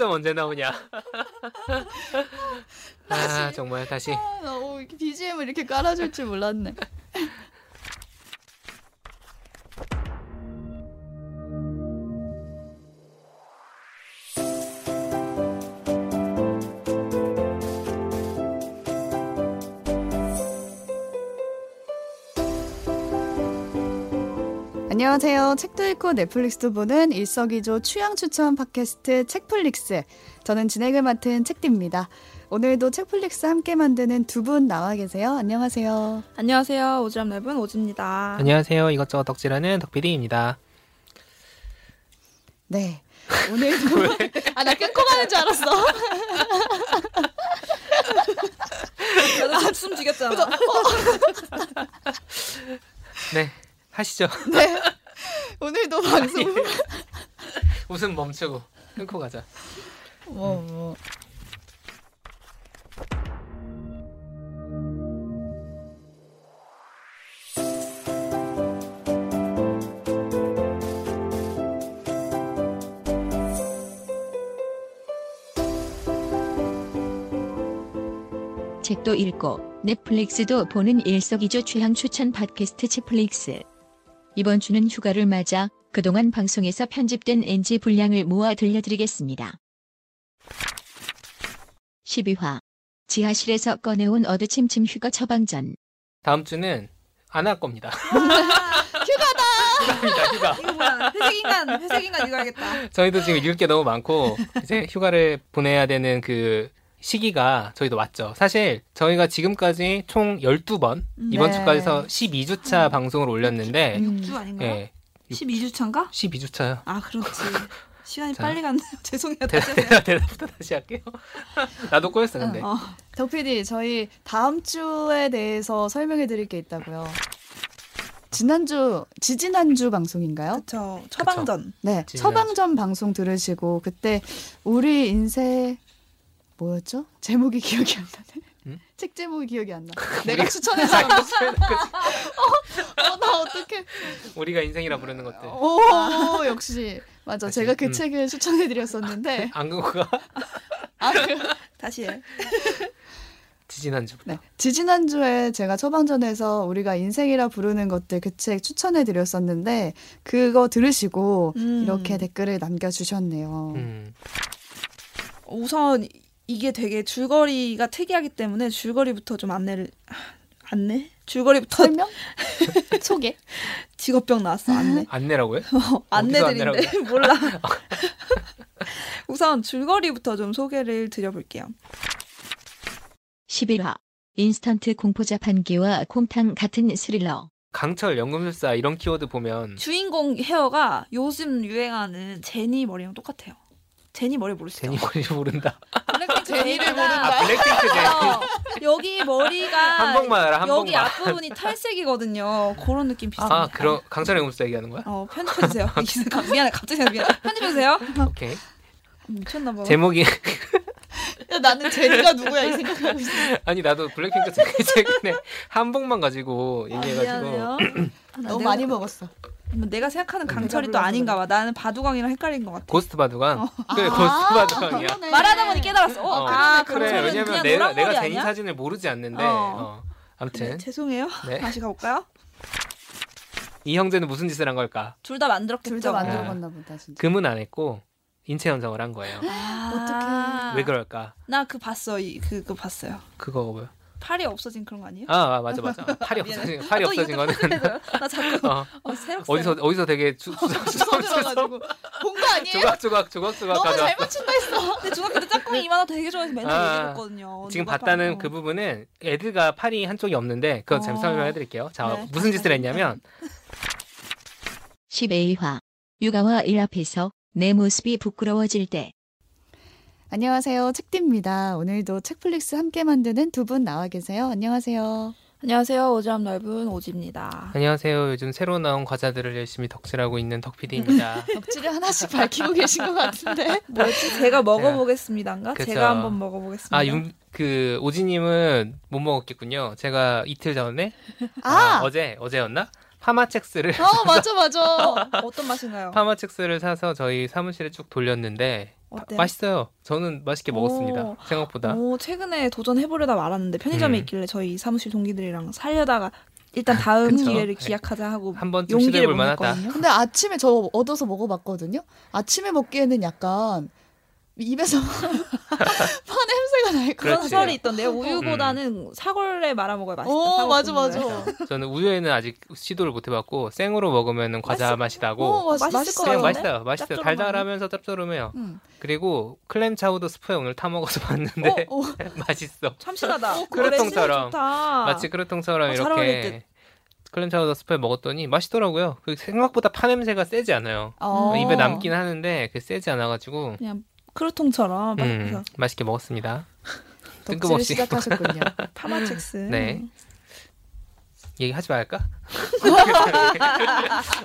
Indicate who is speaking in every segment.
Speaker 1: 큐점 언제 나오냐? 아
Speaker 2: 다시.
Speaker 1: 정말 다시
Speaker 2: 아, 나 오, BGM을 이렇게 깔아줄 줄 몰랐네. 책도 읽고 넷플릭스도 보는 일석이조 취향 추천 팟캐스트 책플릭스. 저는 진행을 맡은 책디입니다. 오늘도 책플릭스 함께 만드는 두 분 나와 계세요. 안녕하세요.
Speaker 3: 안녕하세요. 오지랖 랩은 오지입니다.
Speaker 1: 안녕하세요 이것저것 덕질하는 덕PD입니다.
Speaker 2: 네. 오늘도 아 나 끊고 가는 줄 알았어.
Speaker 3: 나도 숨 죽였잖아.
Speaker 1: 네 하시죠.
Speaker 2: 네. 오늘도 방송
Speaker 1: 멈추고 끊고 가자.
Speaker 2: 뭐 뭐.
Speaker 4: 책도 읽고 넷플릭스도 보는 일석이조 취향 추천 팟캐스트 책플릭스. 이번 주는 휴가를 맞아 그동안 방송에서 편집된 NG 분량을 모아 들려드리겠습니다. 12화 지하실에서 꺼내온 어드침침 휴가 처방전
Speaker 1: 다음 주는 안 할 겁니다. 휴가다. 휴가.
Speaker 3: 이거 뭐야? 회색 인간, 회색 인간 이거 하겠다.
Speaker 1: 저희도 지금 읽을 게 너무 많고 이제 휴가를 보내야 되는 그 시기가 저희도 왔죠. 사실 저희가 지금까지 총 12번 이번
Speaker 2: 네.
Speaker 1: 주까지 해서 12주차 방송을 올렸는데
Speaker 2: 음.
Speaker 3: 6주 아닌가요?
Speaker 1: 예.
Speaker 3: 12주 차인가?
Speaker 1: 12주 차요.
Speaker 3: 아, 그렇지. 시간이
Speaker 1: 자.
Speaker 3: 빨리 갔네요. 죄송해요. 다시 하세요.
Speaker 1: 대답부터 다시 할게요. 나도 꼬였어 근데.
Speaker 3: 어.
Speaker 2: 덕PD 저희 다음 주에 대해서 설명해 드릴 게 있다고요. 지난주 지지난주 방송인가요?
Speaker 3: 그쵸. 처방전.
Speaker 2: 네.
Speaker 1: 지지난주.
Speaker 2: 처방전 방송 들으시고 그때 우리 인생 뭐였죠? 제목이 기억이 안 나네.
Speaker 1: 음?
Speaker 2: 책 제목이 기억이 안 나. 내가 추천해서 한 거. 어, 나 어떡해.
Speaker 1: 우리가 인생이라 부르는 것들.
Speaker 2: 오, 역시. 맞아.
Speaker 1: 다시,
Speaker 2: 제가 그
Speaker 1: 음.
Speaker 2: 책을 추천해 드렸었는데.
Speaker 1: 안그고가
Speaker 2: 아, 그,
Speaker 3: 다시 해.
Speaker 1: 지지난주부터.
Speaker 2: 네. 지지난주에 제가 처방전에서 우리가 인생이라 부르는 것들 그 책 추천해 드렸었는데 그거 들으시고
Speaker 3: 음.
Speaker 2: 이렇게 댓글을 남겨 주셨네요.
Speaker 1: 음.
Speaker 3: 우선 이게 되게 줄거리가 특이하기 때문에 줄거리부터 좀 안내를 안내? 줄거리부터
Speaker 2: 설명? 소개?
Speaker 3: 직업병 나왔어. 안내.
Speaker 1: 안내라고요?
Speaker 3: 어, 안내드린데? 몰라. 우선 줄거리부터 좀 소개를 드려볼게요.
Speaker 4: 11화 인스턴트 공포 자판기와 콩탕 같은 스릴러
Speaker 1: 강철 연금술사 이런 키워드 보면
Speaker 3: 주인공 헤어가 요즘 유행하는 제니 머리랑 똑같아요. 제니 머리 모르시죠?
Speaker 1: 제니 머리 모른다.
Speaker 3: 블랙핑크
Speaker 2: 제니를 모른다.
Speaker 1: 아 블랙핑크 제니.
Speaker 3: 어, 여기 머리가
Speaker 1: 한 번만 알아 한
Speaker 3: 여기. 앞부분이 탈색이거든요. 그런 느낌 비슷해요.
Speaker 1: 아 그런 강철 연금술사 얘기하는 거야?
Speaker 3: 어 편집해 주세요. 미안해 갑자기 미안해. 편집해 주세요.
Speaker 1: 오케이.
Speaker 3: 미쳤나 봐.
Speaker 1: 제목이
Speaker 2: 야, 나는 제니가 누구야 이 생각하고 있어.
Speaker 1: 아니 나도 블랙핑크 책- 최근에 한복만 가지고 얘기해가지고
Speaker 3: 미안해요. 아,
Speaker 2: 너무 많이 먹었어.
Speaker 3: 내가 생각하는 강철이 또 아닌가 봐. 나는 바둑왕이랑 헷갈린 것 같아.
Speaker 1: 고스트 바둑왕. 그래
Speaker 2: 아,
Speaker 1: 고스트 바둑왕이야.
Speaker 2: 그러네.
Speaker 3: 말하다 보니 깨달았어. 어,
Speaker 1: 어,
Speaker 3: 아,
Speaker 1: 그래 왜냐면
Speaker 3: 그냥
Speaker 1: 내가 내가 제니
Speaker 3: 아니야?
Speaker 1: 사진을 모르지 않는데
Speaker 3: 어.
Speaker 1: 어.
Speaker 3: 네,
Speaker 1: 아무튼
Speaker 3: 죄송해요.
Speaker 1: 네.
Speaker 3: 다시 가볼까요?
Speaker 1: 이 형제는 무슨 짓을 한 걸까?
Speaker 3: 둘 다 만들었겠죠.
Speaker 2: 둘 다 만들어
Speaker 1: 아.
Speaker 2: 봤나 보다 진짜.
Speaker 1: 금은 안 했고 인체 연성을 한 거예요.
Speaker 3: 아,
Speaker 1: 왜 그럴까?
Speaker 3: 나 그 봤어. 이 그거 봤어요.
Speaker 1: 그거 뭐야?
Speaker 3: 팔이 없어진 그런 거 아니에요?
Speaker 1: 아, 아, 맞아 맞아. 팔이. 없어진 팔이
Speaker 3: 아, 또
Speaker 1: 없어진 거는?
Speaker 3: 나 자꾸
Speaker 1: 어,
Speaker 3: 어, 새록
Speaker 1: 어디서 어디서 되게 주, 주, 주,
Speaker 2: 들어가지고 본 거 아니에요?
Speaker 1: 조각 조각 조각 조각
Speaker 2: 너무. 잘 맞춘다 했어.
Speaker 3: 근데 중학교 때 짝꿍이 이만화 되게 좋아해서 맨날
Speaker 1: 아,
Speaker 3: 얘기해줬거든요.
Speaker 1: 지금 봤다는
Speaker 3: 팔-
Speaker 1: 그 부분은 애드가 팔이 한쪽이 없는데 그거 잠시
Speaker 3: 어.
Speaker 1: 설명해드릴게요. 자
Speaker 3: 네,
Speaker 1: 무슨 짓을 했냐면
Speaker 4: 12화 육아와 일 앞에서 내 모습이 부끄러워질 때
Speaker 2: 안녕하세요. 책디입니다. 오늘도 책플릭스 함께 만드는 두 분 나와 계세요. 안녕하세요.
Speaker 3: 안녕하세요. 오지랖 넓은 오지입니다.
Speaker 1: 안녕하세요. 요즘 새로 나온 과자들을 열심히 덕질하고 있는 덕PD입니다.
Speaker 2: 덕질을 하나씩 밝히고 계신 것 같은데.
Speaker 3: 뭐였지? 제가 먹어보겠습니다인가?
Speaker 1: 그쵸.
Speaker 3: 제가 한번 먹어보겠습니다.
Speaker 1: 아, 윤, 그, 오지님은 못 먹었겠군요. 제가 이틀 전에,
Speaker 2: 아,
Speaker 1: 어제, 어제였나? 파마첵스를,
Speaker 2: 어 맞아 맞아.
Speaker 3: 어, 어떤 맛인가요?
Speaker 1: 파마첵스를 사서 저희 사무실에 쭉 돌렸는데,
Speaker 3: 어때요?
Speaker 1: 맛있어요. 저는 맛있게 먹었습니다.
Speaker 3: 오.
Speaker 1: 생각보다.
Speaker 3: 오, 최근에 도전해보려다 말았는데 편의점에
Speaker 1: 음.
Speaker 3: 있길래 저희 사무실 동기들이랑 살려다가 일단 다음
Speaker 1: 그쵸.
Speaker 3: 기회를
Speaker 1: 네.
Speaker 3: 기약하자 하고
Speaker 1: 한 번쯤
Speaker 3: 용기를 못
Speaker 1: 만하다.
Speaker 2: 근데 아침에 저 얻어서 먹어봤거든요. 아침에 먹기에는 약간 입에서 파것
Speaker 3: 그런
Speaker 1: 그렇지.
Speaker 3: 설이 있던데요. 우유보다는 사골에 말아 먹어야 맛있다.
Speaker 2: 오, 맞아. 맞아.
Speaker 1: 저는 우유에는 아직 시도를 못 해봤고 생으로 먹으면 과자 맛이 나고
Speaker 2: 어, 맛,
Speaker 3: 맛있을
Speaker 2: 맛있을
Speaker 3: 것.
Speaker 1: 맛있어요.
Speaker 3: 짭조름하네.
Speaker 1: 달달하면서 짭조름해요.
Speaker 2: 음.
Speaker 1: 그리고 clam chowder 스프에 오늘 타 먹어서 봤는데
Speaker 2: 어, 어.
Speaker 1: 맛있어.
Speaker 3: 참신하다.
Speaker 1: crouton처럼.
Speaker 3: 좋다.
Speaker 1: 마치 crouton처럼
Speaker 3: 어,
Speaker 1: 이렇게 clam chowder 스프에 먹었더니 맛있더라고요. 그 생각보다 파 냄새가 세지 않아요.
Speaker 2: 어.
Speaker 1: 입에 남긴 하는데 그 세지 않아가지고
Speaker 3: 그냥 crouton처럼
Speaker 1: 음, 맛있게 먹었습니다.
Speaker 2: 덕질을
Speaker 1: 뜬금없이.
Speaker 2: 시작하셨군요.
Speaker 3: 파마첵스.
Speaker 1: 네. 얘기하지 말까?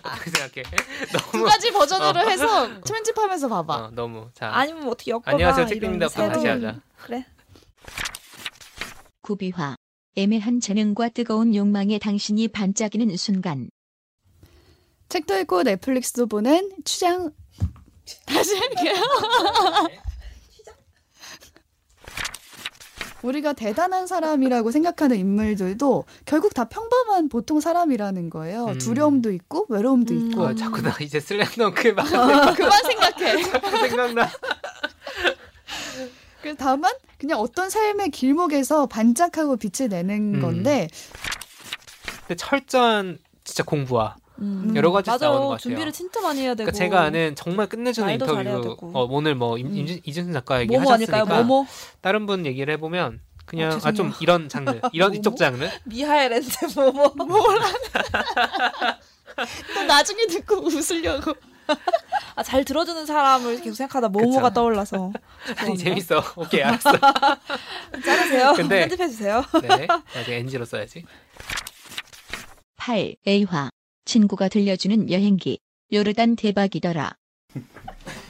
Speaker 1: 어떻게 생각해?
Speaker 2: 두
Speaker 1: 너무
Speaker 2: 가지 버전으로 해서 편집하면서 봐봐.
Speaker 1: 어, 너무 자
Speaker 3: 아니면 어떻게 엮어봐.
Speaker 1: 안녕하세요
Speaker 3: 이런
Speaker 1: 책임입니다.
Speaker 3: 새로운-
Speaker 1: 다시 하자.
Speaker 3: 그래.
Speaker 4: 구비화. 애매한 재능과 뜨거운 욕망에 당신이 반짝이는 순간.
Speaker 2: 책도 읽고 넷플릭스도 보는 추장 다시 할게요. 우리가 대단한 사람이라고 생각하는 인물들도 결국 다 평범한 보통 사람이라는 거예요.
Speaker 1: 음.
Speaker 2: 두려움도 있고 외로움도
Speaker 3: 음.
Speaker 2: 있고.
Speaker 1: 아, 자꾸 나 이제 슬램덩크 막
Speaker 2: 그만 생각해.
Speaker 1: 생각나.
Speaker 2: 그래서 다만 그냥 어떤 삶의 길목에서 반짝하고 빛을 내는
Speaker 1: 음.
Speaker 2: 건데
Speaker 1: 근데 철저한 진짜 공부와
Speaker 3: 음.
Speaker 1: 여러 가지
Speaker 3: 맞아.
Speaker 1: 나오는 것 같아요.
Speaker 3: 준비를 진짜 많이 해야 되고.
Speaker 1: 그러니까 제가 아는 정말 끝내주는 인터뷰. 어, 오늘 뭐 임,
Speaker 3: 음.
Speaker 1: 임, 이준수 작가 얘기
Speaker 3: 뭐뭐
Speaker 1: 하셨으니까
Speaker 3: 아닐까요? 뭐뭐
Speaker 1: 다른 분 얘기를 해보면 그냥
Speaker 3: 아,
Speaker 1: 아 좀. 이런 장르 이런
Speaker 3: 뭐뭐?
Speaker 1: 이쪽 장르
Speaker 3: 미하엘랜드 뭐뭐
Speaker 2: 또 나중에 듣고 웃으려고.
Speaker 3: 아, 잘 들어주는 사람을 계속 생각하다
Speaker 1: 그쵸.
Speaker 3: 떠올라서
Speaker 1: 아니 재밌어 오케이 알았어
Speaker 3: 자르세요.
Speaker 1: 근데-
Speaker 3: 편집해 주세요.
Speaker 1: 네 나중에 NG로 써야지
Speaker 4: 8. A화. 친구가 들려주는 여행기. 요르단 대박이더라.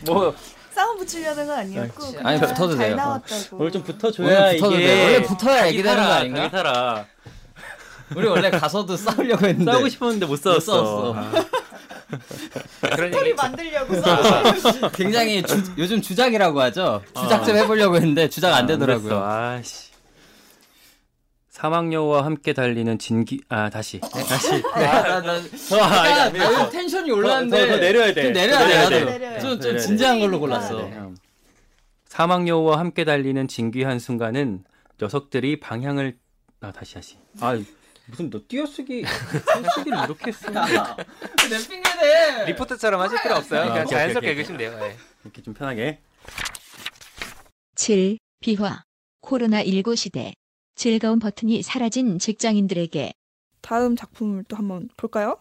Speaker 5: 뭐
Speaker 2: 싸움 붙이려는 건 아니었고
Speaker 5: 아니,
Speaker 2: 그냥
Speaker 5: 아니, 붙어도
Speaker 2: 잘
Speaker 5: 돼요.
Speaker 2: 나왔다고.
Speaker 5: 오늘 좀 붙어줘야
Speaker 6: 오늘 붙어도
Speaker 5: 이게
Speaker 6: 돼. 원래 붙어야 얘기 되는 거
Speaker 5: 살아,
Speaker 6: 아닌가?
Speaker 5: 살아.
Speaker 6: 우리 원래 가서도 싸우려고 했는데
Speaker 5: 싸우고 싶었는데 못 싸웠어.
Speaker 6: 싸웠어.
Speaker 5: 아.
Speaker 1: 그런
Speaker 2: 스토리
Speaker 1: 얘기
Speaker 2: 만들려고 싸워.
Speaker 6: 굉장히 주- 요즘 주작이라고 하죠. 주작 좀 해보려고 했는데 주작 안 되더라고요.
Speaker 5: 아씨. 사막여우와 함께 달리는 진기 아 다시 다시
Speaker 6: 아, 나, 나,
Speaker 5: 더 아,
Speaker 6: 약간
Speaker 5: 아니, 아니,
Speaker 6: 아,
Speaker 5: 더-
Speaker 6: 텐션이
Speaker 5: 더,
Speaker 6: 올랐는데
Speaker 5: 더, 더 내려야 돼.
Speaker 6: 좀 내려야
Speaker 5: 더
Speaker 6: 돼.
Speaker 5: 내려야
Speaker 6: 좀, 좀. 진지한 걸로
Speaker 2: 네.
Speaker 6: 골랐어.
Speaker 5: 네. 사막여우와 함께 달리는 진귀한 순간은 녀석들이 방향을 아 다시 다시 아 무슨 너 띄어쓰기 띄어쓰기를 이렇게 써
Speaker 6: 내.
Speaker 1: 리포트처럼 하실 필요 없어요
Speaker 5: 아,
Speaker 1: 그냥 자연스럽게 읽으시면 돼요 네.
Speaker 5: 이렇게 좀 편하게
Speaker 4: 7. B화. 코로나19 시대. 즐거운 버튼이 사라진 직장인들에게.
Speaker 3: 다음 작품을 또 한번 볼까요?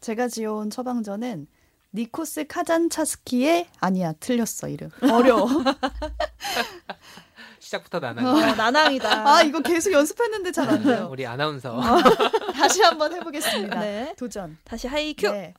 Speaker 2: 제가 지어온 처방전은 니코스 카잔차스키의 아니야 틀렸어 이름 어려워.
Speaker 1: 시작부터
Speaker 3: 어,
Speaker 1: 나는
Speaker 3: 난항이다.
Speaker 2: 아 이거 계속 연습했는데 잘 안 돼요.
Speaker 1: 우리 아나운서
Speaker 2: 다시 한번 해보겠습니다.
Speaker 3: 네.
Speaker 2: 도전.
Speaker 3: 다시 하이큐.
Speaker 2: 네.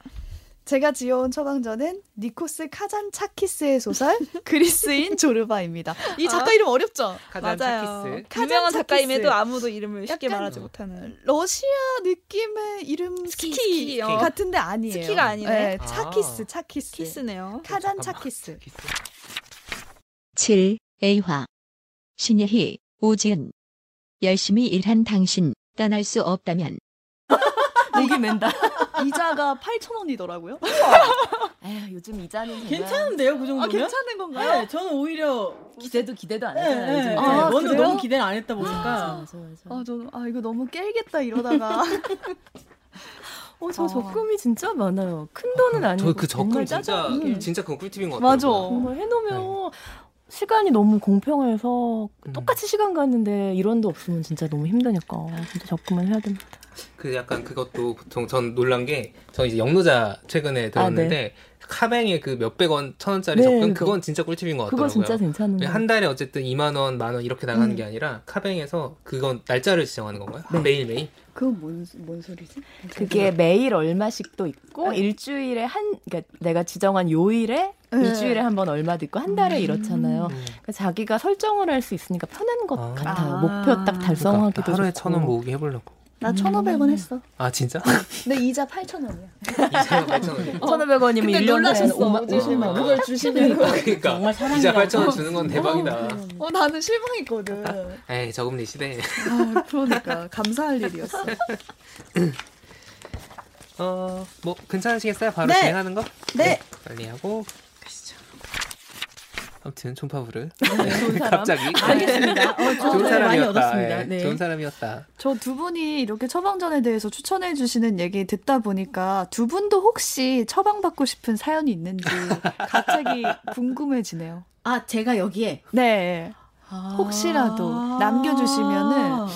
Speaker 2: 제가 지어온 처방전은 니코스 카잔차키스의 소설 그리스인 조르바입니다. 이 작가
Speaker 3: 아.
Speaker 2: 이름 어렵죠?
Speaker 1: 카잔
Speaker 3: 맞아요.
Speaker 1: 차키스
Speaker 2: 카잔
Speaker 3: 유명한. 작가임에도 아무도 이름을 쉽게 말하지 못하는.
Speaker 2: 러시아 느낌의 이름
Speaker 3: 스키,
Speaker 2: 스키,
Speaker 3: 스키, 어.
Speaker 2: 같은데 아니에요.
Speaker 3: 스키가 아니네.
Speaker 1: 아.
Speaker 2: 차키스, 차키스.
Speaker 3: 키스네요.
Speaker 2: 카잔
Speaker 1: 잠깐만.
Speaker 2: 차키스.
Speaker 4: 7. A화. 신예희, 오지은. 열심히 일한 당신, 떠날 수 없다면.
Speaker 2: 목이 멘다. 이자가 8,000원이더라고요. 에휴, 요즘 이자는 정말
Speaker 7: 괜찮은데요, 그
Speaker 2: 아,
Speaker 7: 정도면?
Speaker 2: 괜찮은 건가요?
Speaker 7: 네, 저는 오히려
Speaker 2: 기대도 기대도 안
Speaker 7: 네, 네, 네.
Speaker 2: 아,
Speaker 7: 먼저
Speaker 2: 그래요?
Speaker 7: 너무 기대를 안 했다 보니까
Speaker 2: 맞아, 맞아. 아, 저는 아 이거 너무 깨겠다 이러다가
Speaker 8: 어, 저
Speaker 2: 아.
Speaker 8: 적금이 진짜 많아요. 큰 돈은 아니고
Speaker 1: 저 그 적금 진짜
Speaker 8: 짜잘하게.
Speaker 1: 진짜 그건 꿀팁인 것 같아요
Speaker 2: 맞아.
Speaker 8: 정말 해놓으면 시간이 너무 공평해서
Speaker 1: 음.
Speaker 8: 똑같이 시간 갔는데 일원도 없으면 진짜 너무 힘드니까 진짜 적금을 해야 됩니다.
Speaker 1: 그 약간 그것도 보통 전 놀란 게저 이제 영노자 최근에 들었는데 카뱅의 그 몇백 원, 천 원짜리
Speaker 8: 네, 그거.
Speaker 1: 그건 진짜 꿀팁인 것
Speaker 8: 그거
Speaker 1: 같더라고요.
Speaker 8: 진짜 괜찮은 거.
Speaker 1: 한 달에 어쨌든 2만 원, 만 원 이렇게 나가는
Speaker 2: 음.
Speaker 1: 게 아니라 카뱅에서 그건 날짜를 지정하는 건가요?
Speaker 8: 네.
Speaker 1: 매일 매일.
Speaker 2: 그건 뭔, 뭔 소리지?
Speaker 8: 그게 매일 얼마씩 도 있고
Speaker 2: 네.
Speaker 8: 일주일에 한 그러니까 내가 지정한 요일에
Speaker 2: 네.
Speaker 8: 일주일에 한 번 얼마 듣고 한 달에 이렇잖아요.
Speaker 1: 음.
Speaker 8: 그러니까 자기가 설정을 할 수 있으니까 편한 것
Speaker 1: 아.
Speaker 8: 같아요.
Speaker 2: 아.
Speaker 8: 목표 딱 달성하기도
Speaker 1: 그러니까 하루에
Speaker 8: 좋고.
Speaker 1: 천원 모으기 해보려고.
Speaker 2: 나 1,500원 했어.
Speaker 1: 아 진짜?
Speaker 2: 근데 이자 8,000원이야.
Speaker 1: 2천 8천 원.
Speaker 8: 1,500원이면
Speaker 2: 근데
Speaker 8: 1년에
Speaker 2: 놀라셨어.
Speaker 8: 5만,
Speaker 2: 어제
Speaker 8: 50만 원.
Speaker 2: 그걸 주시는 거.
Speaker 1: 그러니까
Speaker 7: 정말
Speaker 1: 이자
Speaker 7: 사랑이라고.
Speaker 1: 8천 원 주는 건 대박이다.
Speaker 2: 어, 나는 실망했거든.
Speaker 1: 에이 저금리 시대.
Speaker 2: 아, 그러니까 감사할 일이었어.
Speaker 1: 어 뭐 괜찮으시겠어요? 바로
Speaker 7: 네.
Speaker 1: 진행하는 거?
Speaker 7: 네.
Speaker 1: 빨리 하고. 아무튼 총파부를
Speaker 8: 좋은 사람.
Speaker 1: 갑자기
Speaker 7: 알겠습니다. 어,
Speaker 1: 좋은 사람이었다.
Speaker 7: 얻었습니다.
Speaker 1: 예,
Speaker 7: 네.
Speaker 1: 좋은 사람이었다.
Speaker 2: 저 두 분이 이렇게 처방전에 대해서 추천해 주시는 얘기 듣다 보니까 두 분도 혹시 처방받고 싶은 사연이 있는지 갑자기 궁금해지네요.
Speaker 7: 아, 제가 여기에
Speaker 2: 네.
Speaker 7: 아.
Speaker 2: 혹시라도 남겨주시면은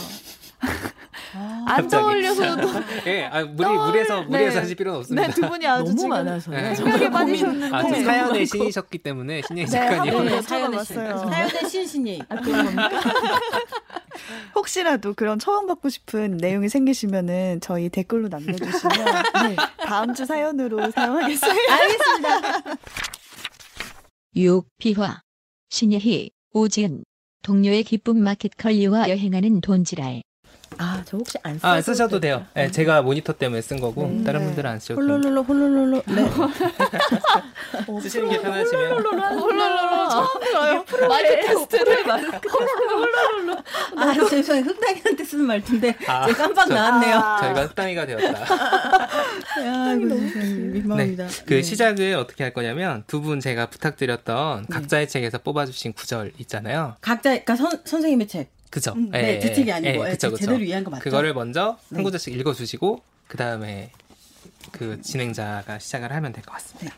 Speaker 2: 안
Speaker 1: 갑자기.
Speaker 2: 떠올려서도
Speaker 1: 예, 아 무리
Speaker 2: 떠올-
Speaker 1: 무리해서 무리해서
Speaker 2: 네.
Speaker 1: 하실 필요는 없습니다.
Speaker 2: 네, 두 분이 아주
Speaker 8: 너무
Speaker 2: 지금
Speaker 8: 많아서.
Speaker 1: 네.
Speaker 2: 생각에 빠지셨는데
Speaker 1: 아, 저
Speaker 2: 네.
Speaker 1: 사연의 신이셨기 때문에 신예
Speaker 2: 네,
Speaker 1: 작가님.
Speaker 2: 한번
Speaker 7: 네, 사연의
Speaker 2: 봤어요.
Speaker 7: 신. 사연의 신신이.
Speaker 8: 아?
Speaker 2: 혹시라도 그런 처방받고 싶은 내용이 생기시면은 저희 댓글로 남겨주시면 네, 다음 주 사연으로 사용하겠습니다.
Speaker 7: 알겠습니다.
Speaker 4: 육, 비화, 신예희, 오지은, 동료의 기쁨 마켓컬리와 여행하는 돈지랄.
Speaker 8: 아, 저 혹시 안 써도
Speaker 1: 아, 쓰셔도 돼요. 예, 제가 모니터 때문에 쓴 거고
Speaker 2: 네.
Speaker 1: 다른
Speaker 2: 네.
Speaker 1: 분들은 안 쓰셔도 돼요.
Speaker 7: 홀로롤로 홀로롤로. 네.
Speaker 1: 쓰시는 게 편하시면
Speaker 2: 홀로로로 처음 들어요. 마이크 테스트를
Speaker 7: 아, 죄송해요. 흑당이한테 쓰는 말투인데
Speaker 1: 아,
Speaker 7: 제가 깜빡
Speaker 1: 저-
Speaker 7: 나왔네요.
Speaker 1: 저희가 흑당이가 되었다.
Speaker 7: 아, 민망합니다.
Speaker 1: 그
Speaker 7: 네.
Speaker 1: 시작을 어떻게 할 거냐면 두 분 제가 부탁드렸던 각자의 책에서 뽑아주신 구절 있잖아요.
Speaker 7: 각자, 그러니까 선, 선생님의 책.
Speaker 1: 그죠?
Speaker 7: 음,
Speaker 1: 예,
Speaker 7: 네, 제
Speaker 1: 예,
Speaker 7: 책이 아니고
Speaker 1: 예,
Speaker 7: 예,
Speaker 1: 그쵸,
Speaker 7: 제
Speaker 1: 그쵸.
Speaker 7: 제대로 이해한 거 맞죠?
Speaker 1: 그거를 먼저
Speaker 7: 네.
Speaker 1: 한 구절씩 읽어주시고 그 다음에 그 진행자가 시작을 하면 될 것 같습니다.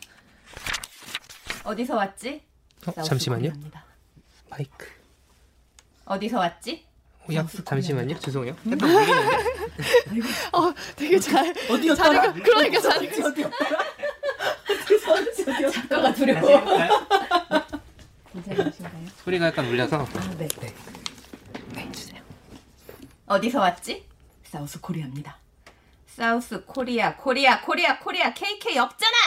Speaker 9: 어디서 왔지?
Speaker 1: 어, 잠시만요. 마이크.
Speaker 9: 어디서 왔지?
Speaker 1: 어, 야, 잠시만요. 죄송해요. 울리는데.
Speaker 2: 어, 되게 잘
Speaker 7: 어디였더라?
Speaker 2: 그러니까 잘
Speaker 7: 어디였더라?
Speaker 9: 작가가 두려워.
Speaker 1: 소리가 약간 울려서.
Speaker 7: 네.
Speaker 9: 어디서 왔지?
Speaker 7: South Korea입니다.
Speaker 9: South Korea, Korea, Korea, Korea, KK 없잖아.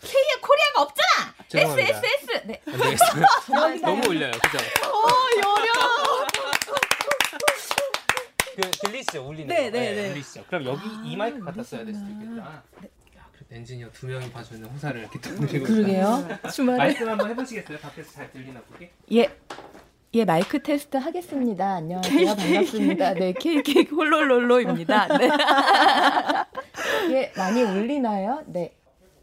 Speaker 9: K에 Korea가 없잖아. S
Speaker 1: 죄송합니다.
Speaker 9: S S. 네.
Speaker 1: 너무 울려요. 그죠? 그 들리시죠? 울리는
Speaker 7: 네,
Speaker 1: 거.
Speaker 7: 네, 네.
Speaker 1: 들리시죠? 그럼 여기 이 마이크 갖다 써야 될 수도 있겠다. 야, 그래도 엔지니어 두 명이 봐주는 호사를 이렇게 또 드리고
Speaker 7: 그러게요.
Speaker 8: 주말에.
Speaker 1: 말씀 한번 해보시겠어요? 밖에서 잘 들리나 보게?
Speaker 8: 예. 예, 마이크 테스트 하겠습니다. 안녕하세요. 반갑습니다. 네, KK 홀롤롤로입니다. 네. 예, 많이 울리나요? 네.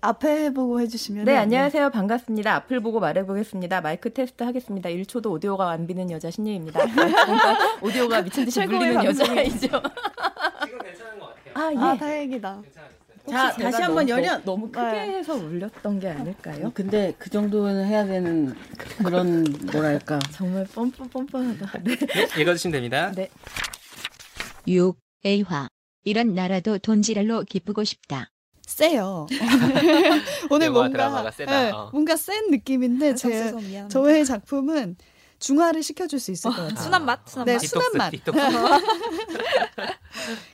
Speaker 2: 앞에 보고 해주시면
Speaker 8: 네, 안녕하세요. 반갑습니다. 앞을 보고 말해보겠습니다. 마이크 테스트 하겠습니다. 1초도 오디오가 안 비는 여자 신예입니다. 오디오가 미친 듯이 물리는. 여자이죠.
Speaker 1: 지금 괜찮은 것 같아요.
Speaker 8: 아, 예.
Speaker 2: 아 다행이다.
Speaker 1: 괜찮으셨어요?
Speaker 7: 자, 다시 한번 열연.
Speaker 8: 너무 크게
Speaker 2: 네.
Speaker 8: 해서 울렸던 게 아닐까요?
Speaker 7: 근데 그 정도는 해야 되는 그런 뭐랄까.
Speaker 8: 정말 뻔뻔뻔뻔하다. 네.
Speaker 1: 네, 읽어주시면 됩니다.
Speaker 8: 네.
Speaker 4: 6. A화. 이런 나라도 돈지랄로 기쁘고 싶다.
Speaker 2: 세요. 오늘 뭔가. 네,
Speaker 1: 어.
Speaker 2: 뭔가 센 느낌인데 제 저의 작품은 중화를 시켜줄 수 있을 것 같아요.
Speaker 3: 순한 맛? 순한
Speaker 2: 네,
Speaker 3: 맛?
Speaker 2: 순한 맛.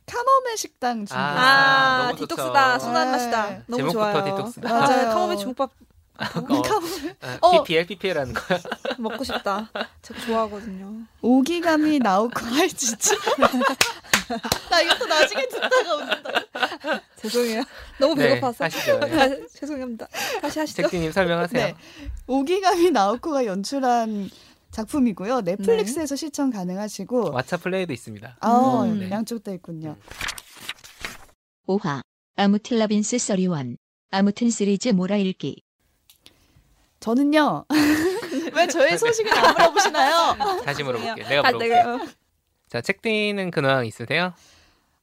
Speaker 2: 카모메 식당 준비.
Speaker 3: 아,
Speaker 1: 너무 좋죠.
Speaker 3: 디톡스다. 순한
Speaker 2: 네.
Speaker 3: 맛이다. 너무
Speaker 1: 제목부터
Speaker 3: 좋아요.
Speaker 1: 디톡스다.
Speaker 2: 맞아요.
Speaker 3: 아, 카모메 중국밥
Speaker 1: 아,
Speaker 2: 어.
Speaker 1: PPL, PPL하는 거야.
Speaker 3: 먹고 싶다. 제가 좋아하거든요.
Speaker 2: 오기감이 나오고 할 진짜. 나 이것도 나중에 듣다가 웃는다.
Speaker 3: 죄송해요. 너무
Speaker 1: 네,
Speaker 3: 배고파서.
Speaker 1: 하시죠. 네.
Speaker 3: 아, 죄송합니다. 다시 하시죠.
Speaker 1: 잭디님 설명하세요.
Speaker 2: 네. 오기감이 나오코가 연출한 작품이고요. 넷플릭스에서 시청 가능하시고
Speaker 1: 왓챠 플레이도 있습니다.
Speaker 2: 아,
Speaker 1: 네.
Speaker 2: 양쪽 다 있군요.
Speaker 4: 5화. 아무틀라빈스 31. 아무튼 시리즈 몰아읽기.
Speaker 2: 저는요. 왜 저의 소식을 안 물어보시나요?
Speaker 1: 다시 물어볼게요. 내가
Speaker 3: 아,
Speaker 1: 물어볼게요.
Speaker 3: 내가
Speaker 1: 자, 책디는 근황 있으세요?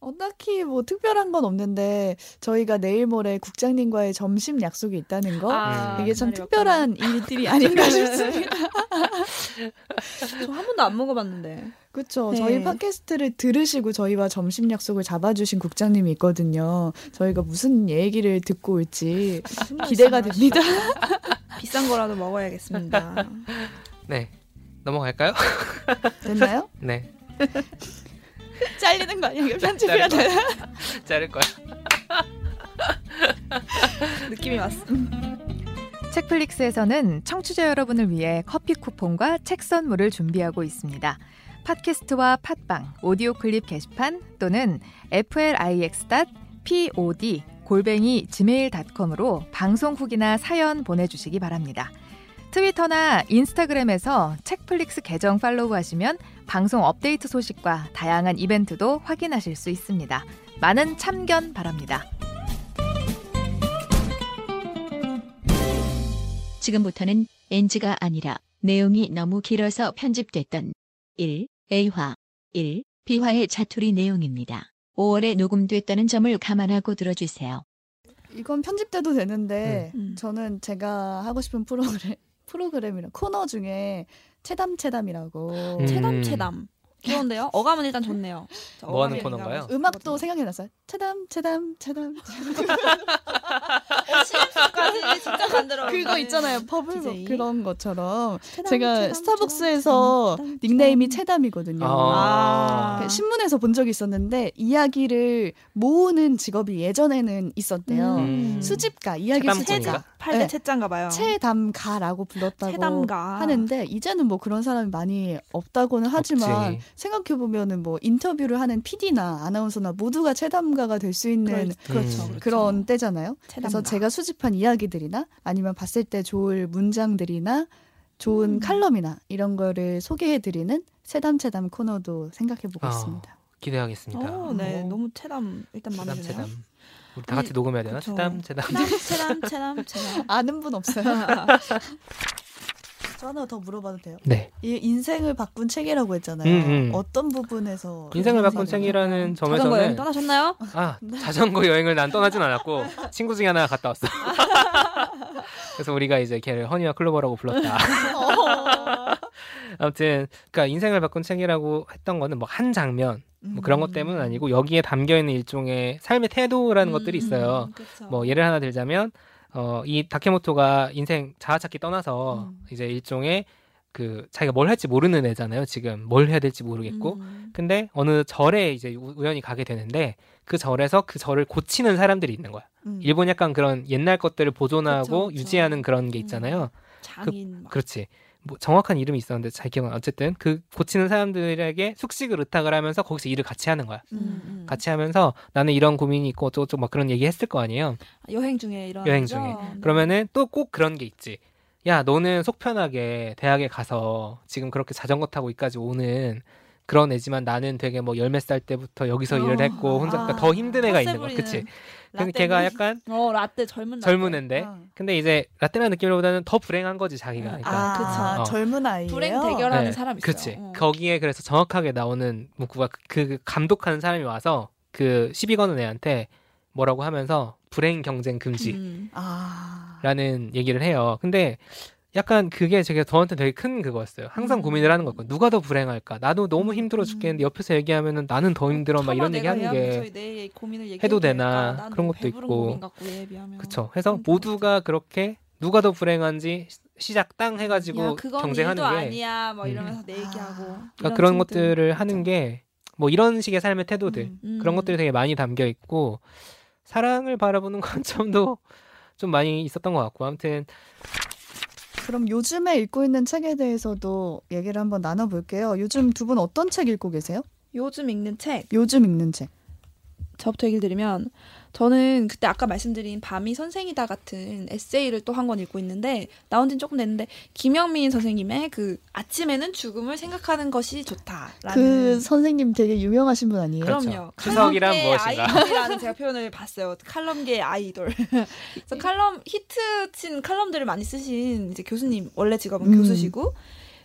Speaker 2: 어, 딱히 뭐 특별한 건 없는데 저희가 내일 모레 국장님과의 점심 약속이 있다는 거
Speaker 3: 아,
Speaker 2: 이게 참 특별한 일들이 아닌가 싶습니다.
Speaker 3: 저 한 번도 안 먹어봤는데.
Speaker 2: 그렇죠.
Speaker 3: 네.
Speaker 2: 저희 팟캐스트를 들으시고 저희와 점심 약속을 잡아주신 국장님이 있거든요. 저희가 무슨 얘기를 듣고 올지 기대가 됩니다.
Speaker 3: 비싼 거라도 먹어야겠습니다.
Speaker 1: 네. 넘어갈까요?
Speaker 2: 됐나요?
Speaker 1: 네.
Speaker 2: 잘리는 거 아니에요? 편집해야
Speaker 1: 자를
Speaker 2: 돼요?
Speaker 1: 자를 거야.
Speaker 3: 느낌이 왔어.
Speaker 10: 책플릭스에서는 청취자 여러분을 위해 커피 쿠폰과 책 선물을 준비하고 있습니다. 팟캐스트와 팟빵, 오디오 클립 게시판 또는 flix.pod 골뱅이 gmail.com으로 방송 후기나 사연 보내주시기 바랍니다. 트위터나 인스타그램에서 책플릭스 계정 팔로우하시면 방송 업데이트 소식과 다양한 이벤트도 확인하실 수 있습니다. 많은 참견 바랍니다.
Speaker 4: 지금부터는 NG가 아니라 내용이 너무 길어서 편집됐던 1. A화 1. B화의 자투리 내용입니다. 5월에 녹음됐다는 점을 감안하고 들어주세요.
Speaker 2: 이건 편집돼도 되는데
Speaker 3: 음.
Speaker 2: 저는 제가 하고 싶은 프로그램 프로그램이랑 코너 중에 채담채담이라고
Speaker 1: 음.
Speaker 3: 채담 채담. 귀여운데요? 어감은 일단 좋네요. 자,
Speaker 1: 뭐 하는
Speaker 3: 어감이
Speaker 1: 코너인가요?
Speaker 2: 음악도
Speaker 3: 좋거든요.
Speaker 2: 생각해놨어요. 채담 채담 채담
Speaker 3: 어, 진짜 만들어.
Speaker 2: 그거 있잖아요. 퍼블
Speaker 3: DJ.
Speaker 2: 그런 것처럼
Speaker 3: 채담,
Speaker 2: 제가
Speaker 3: 채담,
Speaker 2: 스타벅스에서
Speaker 3: 채담, 채담,
Speaker 2: 닉네임이
Speaker 3: 채담.
Speaker 2: 채담이거든요.
Speaker 1: 아.
Speaker 2: 그 신문에서 본 적이 있었는데 이야기를 모으는 직업이 예전에는 있었대요.
Speaker 1: 음.
Speaker 2: 수집가, 이야기? 수집가.
Speaker 3: 팔대
Speaker 2: 네.
Speaker 3: 채짠가 봐요.
Speaker 2: 채담가라고 불렀다고
Speaker 3: 체담가.
Speaker 2: 하는데 이제는 뭐 그런 사람이 많이 없다고는 하지만
Speaker 1: 없지.
Speaker 2: 생각해 보면은 뭐 인터뷰를 하는 PD나 아나운서나 모두가 체담가가 될 수 있는
Speaker 3: 그렇죠.
Speaker 1: 음.
Speaker 2: 그런 때잖아요. 그래서
Speaker 3: 체담가.
Speaker 2: 제가 수집한 이야기들이나 아니면 봤을 때 좋을 문장들이나 좋은
Speaker 3: 음.
Speaker 2: 칼럼이나 이런 거를 소개해드리는 체담체담 코너도 생각해보고
Speaker 1: 아,
Speaker 2: 있습니다.
Speaker 1: 기대하겠습니다.
Speaker 3: 어, 네,
Speaker 2: 어.
Speaker 3: 너무 체담 일단 마음에
Speaker 1: 체담
Speaker 3: 드네요.
Speaker 1: 체담. 우리 다 같이
Speaker 3: 아니,
Speaker 1: 녹음해야 되나?
Speaker 3: 그쵸.
Speaker 1: 체담 체담.
Speaker 3: 체담 체담 체담 체담.
Speaker 2: 아는 분 없어요? 저 하나 더 물어봐도 돼요?
Speaker 1: 네.
Speaker 2: 이 인생을 바꾼 책이라고 했잖아요.
Speaker 1: 음, 음.
Speaker 2: 어떤 부분에서
Speaker 1: 인생을 바꾼 책이라는
Speaker 3: 자전거 여행
Speaker 1: 점에서는
Speaker 3: 떠나셨나요?
Speaker 1: 아 자전거 여행을 난 떠나진 않았고 친구 중에 하나 갔다 왔어. 그래서 우리가 이제 걔를 허니와 클로버라고 불렀다. 아무튼 그러니까 인생을 바꾼 책이라고 했던 거는 뭐 한 장면 뭐 그런 것 때문은 아니고 여기에 담겨 있는 일종의 삶의 태도라는 것들이 있어요.
Speaker 3: 음, 그쵸.
Speaker 1: 뭐 예를 하나 들자면 어 이 다케모토가 인생 자아찾기 떠나서
Speaker 2: 음.
Speaker 1: 이제 일종의 그 자기가 뭘 할지 모르는 애잖아요. 지금 뭘 해야 될지 모르겠고
Speaker 3: 음.
Speaker 1: 근데 어느 절에 이제 우- 우연히 가게 되는데 그 절에서 그 절을 고치는 사람들이 있는 거야.
Speaker 2: 음.
Speaker 1: 일본 약간 그런 옛날 것들을 보존하고
Speaker 3: 그쵸, 그쵸.
Speaker 1: 유지하는 그런 게
Speaker 3: 음.
Speaker 1: 있잖아요.
Speaker 3: 장인 막.
Speaker 1: 그렇지. 뭐 정확한 이름이 있었는데 잘 기억 안. 나. 어쨌든 그 고치는 사람들에게 숙식을 의탁을 하면서 거기서 일을 같이 하는 거야.
Speaker 3: 음, 음.
Speaker 1: 같이 하면서 나는 이런 고민이 있고 어쩌고저쩌고 막 그런 얘기 했을 거 아니에요.
Speaker 3: 여행 중에 이런
Speaker 1: 여행? 중에.
Speaker 3: 네.
Speaker 1: 그러면은 또 꼭 그런 게 있지. 야, 너는 속 편하게 대학에 가서 지금 그렇게 자전거 타고 여기까지 오는 그런 애지만 나는 되게 뭐 열 몇 살 때부터 여기서
Speaker 3: 어.
Speaker 1: 일을 했고 혼자 그러니까
Speaker 3: 아,
Speaker 1: 더 힘든 애가 있는 거야. 그치? 근데 걔가 약간
Speaker 3: 어 라떼 젊은 라떼.
Speaker 1: 젊은 애인데
Speaker 2: 어.
Speaker 1: 근데 이제 라떼라는 느낌보다는 더 불행한 거지 자기가.
Speaker 3: 음.
Speaker 1: 그러니까
Speaker 2: 아,
Speaker 1: 어.
Speaker 2: 젊은 아이예요.
Speaker 3: 불행 대결하는
Speaker 1: 네,
Speaker 3: 사람 있어요.
Speaker 1: 그치.
Speaker 3: 어.
Speaker 1: 거기에 그래서 정확하게 나오는 문구가 그, 그 감독하는 사람이 와서 그 시비 거는 애한테 뭐라고 하면서 불행 경쟁 금지라는
Speaker 3: 음.
Speaker 2: 아.
Speaker 1: 얘기를 해요. 근데 약간 그게 제가 저한테 되게 큰 그거였어요. 항상
Speaker 3: 음.
Speaker 1: 고민을 하는 거고 누가 더 불행할까? 나도 너무 힘들어 죽겠는데 옆에서 얘기하면은 나는 더 힘들어 막 이런 얘기
Speaker 3: 내가
Speaker 1: 하는
Speaker 3: 얘기하면
Speaker 1: 게
Speaker 3: 해도
Speaker 1: 되나 그런 것도 있고. 그쵸. 해서 모두가 그렇게 누가 더 불행한지 시- 시작 땅 해가지고
Speaker 3: 야,
Speaker 1: 경쟁하는 게
Speaker 3: 아니야. 뭐
Speaker 1: 음.
Speaker 3: 이러면서 내 얘기하고.
Speaker 2: 아.
Speaker 1: 그러니까 그런
Speaker 3: 친구들.
Speaker 1: 것들을 하는 게 뭐 이런 식의 삶의 태도들
Speaker 2: 음.
Speaker 3: 음.
Speaker 1: 그런 것들이 되게 많이 담겨 있고 사랑을 바라보는 관점도 좀 많이 있었던 것 같고 아무튼
Speaker 2: 그럼 요즘에 읽고 있는 책에 대해서도 얘기를 한번 나눠볼게요. 요즘 두 분 어떤 책 읽고 계세요?
Speaker 3: 요즘 읽는 책.
Speaker 2: 요즘 읽는 책.
Speaker 3: 저부터 얘기를 드리면 저는 그때 아까 말씀드린 밤이 선생이다 같은 에세이를 또 한 권 읽고 있는데 나온 지는 조금 됐는데 김영민 선생님의 그 아침에는 죽음을 생각하는 것이 좋다라는
Speaker 2: 그 선생님 되게 유명하신 분 아니에요?
Speaker 1: 그렇죠.
Speaker 3: 그럼요.
Speaker 1: 추석이란
Speaker 3: 칼럼계의
Speaker 1: 무엇인가?
Speaker 3: 아이돌이라는 제가 표현을 봤어요. 칼럼계의 아이돌. 그래서 칼럼 히트 친 칼럼들을 많이 쓰신 이제 교수님 원래 직업은
Speaker 2: 음.
Speaker 3: 교수시고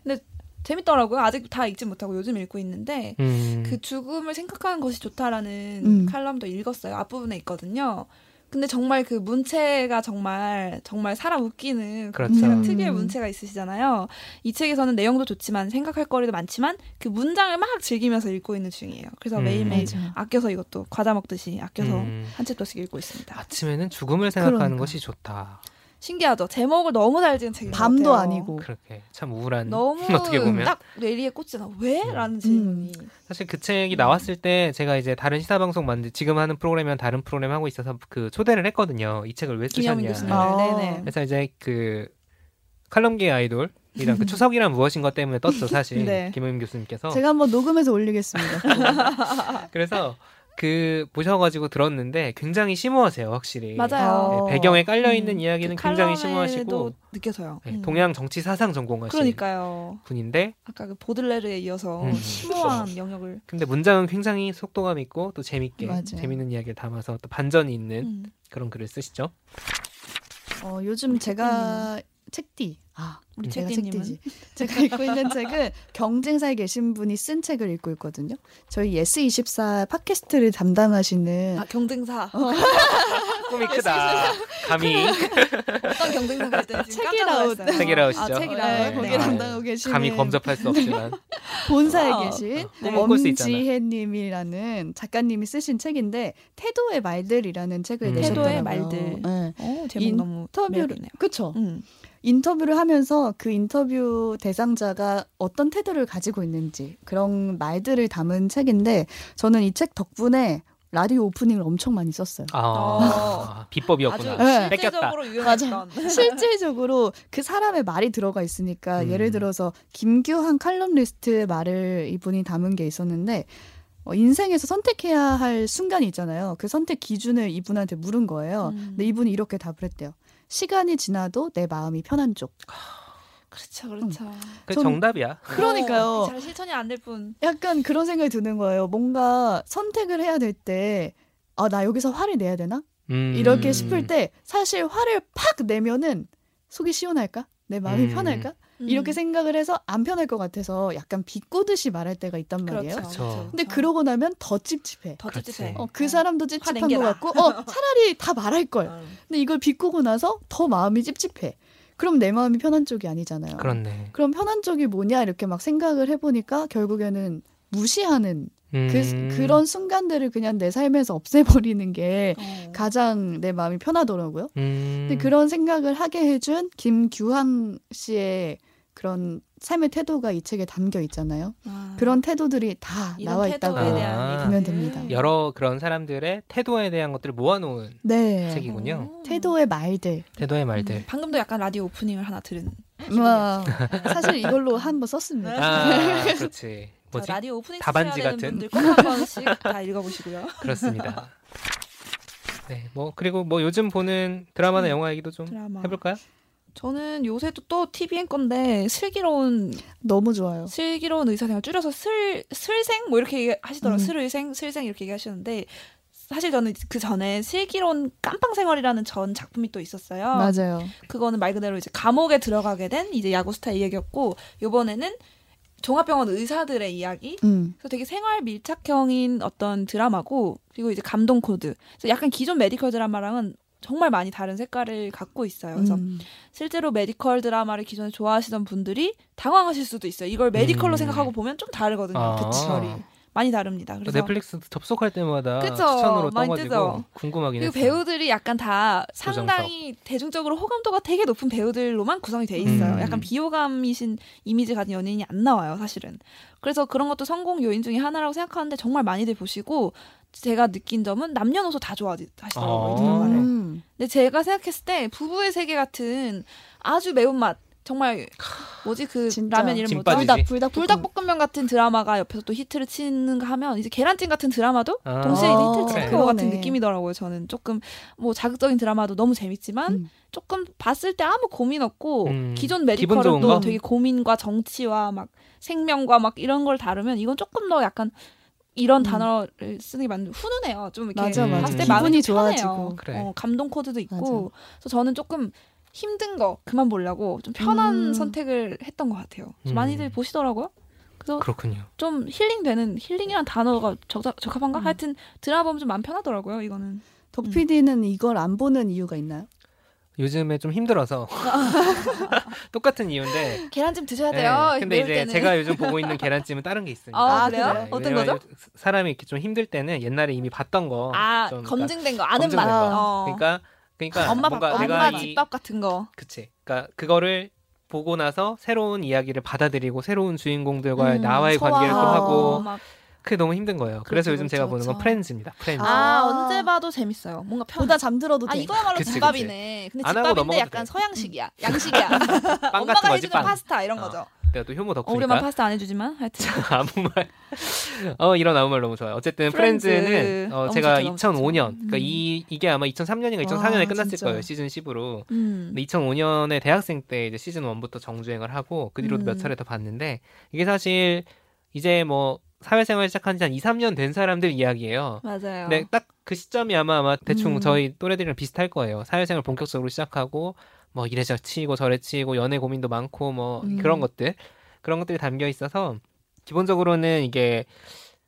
Speaker 3: 근데 재밌더라고요. 아직 다 읽지 못하고 요즘 읽고 있는데
Speaker 1: 음,
Speaker 3: 그 죽음을 생각하는 것이 좋다라는
Speaker 2: 음.
Speaker 3: 칼럼도 읽었어요. 앞부분에 있거든요. 근데 정말 그 문체가 정말 정말 사람 웃기는
Speaker 1: 그렇죠.
Speaker 3: 제가
Speaker 2: 음.
Speaker 3: 특유의 문체가 있으시잖아요. 이 책에서는 내용도 좋지만 생각할 거리도 많지만 그 문장을 막 즐기면서 읽고 있는 중이에요. 그래서
Speaker 1: 음.
Speaker 3: 매일매일
Speaker 2: 맞아요.
Speaker 3: 아껴서 이것도 과자 먹듯이 아껴서
Speaker 1: 음.
Speaker 3: 한 책씩 읽고 있습니다.
Speaker 1: 아침에는 죽음을 생각하는
Speaker 2: 그러니까.
Speaker 1: 것이 좋다.
Speaker 3: 신기하죠. 제목을 너무 잘 지은 책인 것
Speaker 2: 밤도
Speaker 3: 같아요.
Speaker 2: 아니고.
Speaker 1: 그렇게 참 우울한
Speaker 3: 너무
Speaker 1: 어떻게 보면
Speaker 3: 딱 뇌리에 꽂잖아. 왜?
Speaker 1: 음.
Speaker 3: 라는 질문이.
Speaker 1: 사실 그 책이 나왔을 때 제가 이제 다른 시사 방송 만들 지금 하는 프로그램이랑 다른 프로그램 하고 있어서 그 초대를 했거든요. 이 책을 왜 쓰셨냐.
Speaker 2: 아.
Speaker 3: 네네.
Speaker 1: 그래서 이제 그 칼럼계 아이돌 이런 그 추석이란 무엇인가 때문에 떴죠 사실
Speaker 3: 네.
Speaker 1: 김호임 교수님께서
Speaker 2: 제가 한번 녹음해서 올리겠습니다.
Speaker 1: 그래서 그 보셔가지고 들었는데 굉장히 심오하세요 확실히
Speaker 3: 맞아요.
Speaker 1: 네, 배경에 깔려 있는
Speaker 3: 음,
Speaker 1: 이야기는
Speaker 3: 그
Speaker 1: 굉장히 심오하시고
Speaker 3: 느껴져요.
Speaker 1: 네,
Speaker 3: 음.
Speaker 1: 동양 정치 사상 전공하신
Speaker 3: 그러니까요.
Speaker 1: 분인데
Speaker 3: 아까 그 보들레르에 이어서
Speaker 1: 음.
Speaker 3: 심오한 영역을
Speaker 1: 근데 문장은 굉장히 속도감 있고 또 재밌게
Speaker 2: 맞아요.
Speaker 1: 재밌는 이야기를 담아서 또 반전이 있는
Speaker 3: 음.
Speaker 1: 그런 글을 쓰시죠.
Speaker 2: 어, 요즘 제가 책디 아
Speaker 3: 우리
Speaker 2: 제가
Speaker 3: 책디님은?
Speaker 2: 제가 읽고 있는 책은 경쟁사에 계신 분이 쓴 책을 읽고 있거든요. 저희 예스 24 팟캐스트를 담당하시는
Speaker 3: 아 경쟁사
Speaker 1: 꿈이 크다. 감히
Speaker 3: 어떤 경쟁사가 있든 지금 깜짝
Speaker 2: 책읽아웃.
Speaker 1: 책읽아웃이죠.
Speaker 3: 아,
Speaker 2: 네,
Speaker 3: 책읽아웃.
Speaker 2: 거기
Speaker 3: 네.
Speaker 2: 담당하고 계시는
Speaker 1: 감히 범접할 수 없지만
Speaker 2: 본사에
Speaker 3: 아,
Speaker 2: 계신
Speaker 1: 있잖아.
Speaker 2: 엄지혜님이라는 작가님이 쓰신 책인데 태도의 말들이라는 책을
Speaker 1: 음.
Speaker 2: 내셨더라고요.
Speaker 3: 태도의 말들.
Speaker 2: 네.
Speaker 3: 오, 제목 너무
Speaker 2: 인터뷰를. 그쵸
Speaker 3: 음.
Speaker 2: 인터뷰를 하면서 그 인터뷰 대상자가 어떤 태도를 가지고 있는지 그런 말들을 담은 책인데 저는 이 책 덕분에 라디오 오프닝을 엄청 많이 썼어요.
Speaker 1: 아,
Speaker 3: 어.
Speaker 1: 비법이었구나.
Speaker 2: 네.
Speaker 1: 뺏겼다.
Speaker 3: 실제적으로 유용했던
Speaker 2: 실질적으로 그 사람의 말이 들어가 있으니까
Speaker 1: 음.
Speaker 2: 예를 들어서 김규환 칼럼니스트의 말을 이분이 담은 게 있었는데 어, 인생에서 선택해야 할 순간이 있잖아요. 그 선택 기준을 이분한테 물은 거예요.
Speaker 3: 음.
Speaker 2: 근데 이분이 이렇게 답을 했대요. 시간이 지나도 내 마음이 편한 쪽.
Speaker 3: 그렇죠, 그렇죠.
Speaker 1: 그
Speaker 2: 전-
Speaker 1: 정답이야.
Speaker 2: 그러니까요.
Speaker 3: 어, 잘 실천이 안 될 뿐.
Speaker 2: 약간 그런 생각이 드는 거예요. 뭔가 선택을 해야 될 때, 아, 나 여기서 화를 내야 되나?
Speaker 1: 음.
Speaker 2: 이렇게 싶을 때, 사실 화를 팍 내면은 속이 시원할까? 내 마음이
Speaker 1: 음.
Speaker 2: 편할까?
Speaker 3: 음.
Speaker 2: 이렇게 생각을 해서 안 편할 것 같아서 약간 비꼬듯이 말할 때가 있단 말이에요.
Speaker 3: 그렇죠.
Speaker 1: 그쵸.
Speaker 2: 근데 그러고 나면 더 찝찝해.
Speaker 3: 더. 찝찝해.
Speaker 2: 어, 그 사람도 찝찝한 것. 같고, 어, 차라리 다 말할 걸.
Speaker 3: 어.
Speaker 2: 근데 이걸 비꼬고 나서 더 마음이 찝찝해. 그럼 내 마음이 편한 쪽이 아니잖아요.
Speaker 1: 그렇네.
Speaker 2: 그럼 편한 쪽이 뭐냐 이렇게 막 생각을 해보니까 결국에는 무시하는
Speaker 1: 음.
Speaker 2: 그 그런 순간들을 그냥 내 삶에서 없애버리는 게
Speaker 3: 어.
Speaker 2: 가장 내 마음이 편하더라고요.
Speaker 1: 음.
Speaker 2: 근데 그런 생각을 하게 해준 김규환 씨의 그런 삶의 태도가 이 책에 담겨 있잖아요.
Speaker 3: 아.
Speaker 2: 그런 태도들이 다 나와 있다고
Speaker 1: 아.
Speaker 2: 보면 됩니다.
Speaker 1: 여러 그런 사람들의 태도에 대한 것들을 모아놓은
Speaker 2: 네.
Speaker 1: 책이군요.
Speaker 3: 어.
Speaker 2: 태도의 말들.
Speaker 1: 태도의 말들.
Speaker 3: 음, 방금도 약간 라디오 오프닝을 하나 들은.
Speaker 2: 와, 사실 이걸로 한번 썼습니다.
Speaker 1: 아, 그렇지.
Speaker 3: 자,
Speaker 1: 뭐지?
Speaker 3: 라디오 오프닝 되는
Speaker 1: 같은?
Speaker 3: 분들 꼭 한 번씩 다 읽어보시고요.
Speaker 1: 그렇습니다. 네, 뭐 그리고 뭐 요즘 보는 드라마나 영화 얘기도 좀
Speaker 3: 드라마.
Speaker 1: 해볼까요?
Speaker 3: 저는 요새도 또 TVN 건데 슬기로운
Speaker 2: 너무 좋아요.
Speaker 3: 슬기로운 의사생활 줄여서 슬 슬생 뭐 이렇게 얘기- 하시더라고요.
Speaker 2: 음.
Speaker 3: 슬의생 슬생 이렇게 얘기하시는데 사실 저는 그 전에 슬기로운 감빵생활이라는 전 작품이 또 있었어요.
Speaker 2: 맞아요.
Speaker 3: 그거는 말 그대로 이제 감옥에 들어가게 된 이제 야구 스타 이야기였고 요번에는 종합병원 의사들의 이야기.
Speaker 2: 음.
Speaker 3: 그래서 되게 생활 밀착형인 어떤 드라마고 그리고 이제 감동 코드. 그래서 약간 기존 메디컬 드라마랑은 정말 많이 다른 색깔을 갖고 있어요. 그래서
Speaker 2: 음.
Speaker 3: 실제로 메디컬 드라마를 기존에 좋아하시던 분들이 당황하실 수도 있어요. 이걸 메디컬로
Speaker 1: 음.
Speaker 3: 생각하고 보면 좀 다르거든요.
Speaker 1: 아.
Speaker 3: 결이 많이 다릅니다.
Speaker 1: 또
Speaker 3: 그래서
Speaker 1: 넷플릭스 접속할 때마다
Speaker 3: 그쵸,
Speaker 1: 추천으로
Speaker 3: 많이
Speaker 1: 떠가지고. 궁금하긴
Speaker 3: 그리고
Speaker 1: 했어요.
Speaker 3: 배우들이 약간 다 상당히 대중적으로 호감도가 되게 높은 배우들로만 구성이 돼 있어요.
Speaker 1: 음.
Speaker 3: 약간 비호감이신 이미지 가진 연예인이 안 나와요, 사실은. 그래서 그런 것도 성공 요인 중에 하나라고 생각하는데 정말 많이들 보시고 제가 느낀 점은 남녀노소 다 좋아하시더라고요, 이
Speaker 1: 아.
Speaker 3: 드라마를.
Speaker 2: 음.
Speaker 3: 근데 제가 생각했을 때 부부의 세계 같은 아주 매운맛 정말 뭐지 그
Speaker 2: 진짜.
Speaker 3: 라면 이름
Speaker 1: 진
Speaker 3: 뭐죠?
Speaker 2: 불닭 불닭
Speaker 3: 불닭볶음면 같은 드라마가 옆에서 또 히트를 치는가 하면 이제 계란찜 같은 드라마도
Speaker 1: 아.
Speaker 3: 동시에 이제 히트를
Speaker 2: 그래.
Speaker 3: 치는 것 같은. 느낌이더라고요. 저는 조금 뭐 자극적인 드라마도 너무 재밌지만
Speaker 2: 음.
Speaker 3: 조금 봤을 때 아무 고민 없고
Speaker 1: 음.
Speaker 3: 기존 메디컬은 또? 되게 고민과 정치와 막 생명과 막 이런 걸 다루면 이건 조금 더 약간 이런
Speaker 2: 음.
Speaker 3: 단어를 쓰는 게 맞는 훈훈해요. 좀 이렇게
Speaker 2: 맞아
Speaker 1: 맞아.
Speaker 3: 봤을 때 마음이
Speaker 2: 좋아지고.
Speaker 3: 좋아지고
Speaker 1: 그래.
Speaker 3: 어, 감동 코드도 있고 그래서 저는 조금 힘든 거 그만 보려고 좀 편한
Speaker 2: 음.
Speaker 3: 선택을 했던 것 같아요.
Speaker 1: 음.
Speaker 3: 많이들 보시더라고요. 그래서
Speaker 1: 그렇군요.
Speaker 3: 좀 힐링되는 힐링이란 단어가 적, 적합한가?
Speaker 2: 음.
Speaker 3: 하여튼 드라마 보면 좀 마음 편하더라고요. 이거는
Speaker 2: 덕 PD는 이걸 안 보는 이유가 있나요?
Speaker 1: 요즘에 좀 힘들어서 똑같은 이유인데.
Speaker 3: 계란찜 드셔야
Speaker 1: 네,
Speaker 3: 돼요.
Speaker 1: 근데
Speaker 3: 매울
Speaker 1: 이제
Speaker 3: 때는.
Speaker 1: 제가 요즘 보고 있는 계란찜은 다른 게 있습니다.
Speaker 3: 아,
Speaker 2: 아,
Speaker 3: 그래요?
Speaker 2: 그래요?
Speaker 3: 어떤 거죠?
Speaker 1: 사람이 이렇게 좀 힘들 때는 옛날에 이미 봤던 거. 아좀 그러니까
Speaker 3: 검증된 거 아는 맛.
Speaker 1: 거.
Speaker 3: 어.
Speaker 1: 그러니까 그러니까
Speaker 3: 엄마
Speaker 1: 뭔가
Speaker 3: 밥,
Speaker 1: 내가
Speaker 3: 엄마
Speaker 1: 이
Speaker 3: 집밥 같은 거.
Speaker 1: 그치. 그러니까 그거를 보고 나서 새로운 이야기를 받아들이고 새로운 주인공들과의
Speaker 3: 음,
Speaker 1: 나와의 관계를 또
Speaker 3: 하고 막
Speaker 1: 그게 너무 힘든 거예요. 그래서
Speaker 3: 그렇죠,
Speaker 1: 요즘 제가
Speaker 3: 그렇죠,
Speaker 1: 보는 건
Speaker 3: 그렇죠.
Speaker 1: 프렌즈입니다. 프렌즈.
Speaker 3: 아,
Speaker 2: 아.
Speaker 3: 언제 봐도 재밌어요. 뭔가 편.
Speaker 2: 보다 잠들어도
Speaker 3: 아
Speaker 2: 돼.
Speaker 3: 이거야말로
Speaker 1: 그치,
Speaker 3: 집밥이네. 근데
Speaker 1: 안 하고
Speaker 3: 집밥인데
Speaker 1: 넘어가도
Speaker 3: 약간
Speaker 1: 돼.
Speaker 3: 서양식이야. 양식이야.
Speaker 1: 빵
Speaker 3: 엄마가
Speaker 1: 거지
Speaker 3: 해주는
Speaker 1: 빵.
Speaker 3: 파스타 이런
Speaker 1: 어.
Speaker 3: 거죠.
Speaker 1: 내가 또 효모 덕후니까
Speaker 3: 파스타 안 해주지만 하여튼.
Speaker 1: 아무 말. 어 이런 아무 말 너무 좋아요. 어쨌든
Speaker 3: 프렌즈.
Speaker 1: 프렌즈는 어,
Speaker 3: 너무
Speaker 1: 제가
Speaker 3: 좋죠, 너무
Speaker 1: 2005년
Speaker 3: 좋죠.
Speaker 1: 그러니까
Speaker 3: 음.
Speaker 1: 이 이게 아마 2003년인가 2004년에
Speaker 2: 와,
Speaker 1: 끝났을
Speaker 2: 진짜.
Speaker 1: 거예요 시즌 10으로.
Speaker 3: 음.
Speaker 1: 근데 2005년에 대학생 때 이제 시즌 1부터 정주행을 하고 그 뒤로도
Speaker 3: 음.
Speaker 1: 몇 차례 더 봤는데 이게 사실 이제 뭐 사회생활 시작한 지 한 2, 3년 된 사람들 이야기예요.
Speaker 3: 맞아요.
Speaker 1: 근데 딱그 시점이 아마 아마 대충
Speaker 3: 음.
Speaker 1: 저희 또래들이랑 비슷할 거예요. 사회생활 본격적으로 시작하고 뭐 이래저래 치고 저래 치고 연애 고민도 많고 뭐
Speaker 3: 음.
Speaker 1: 그런 것들 그런 것들이 담겨 있어서 기본적으로는 이게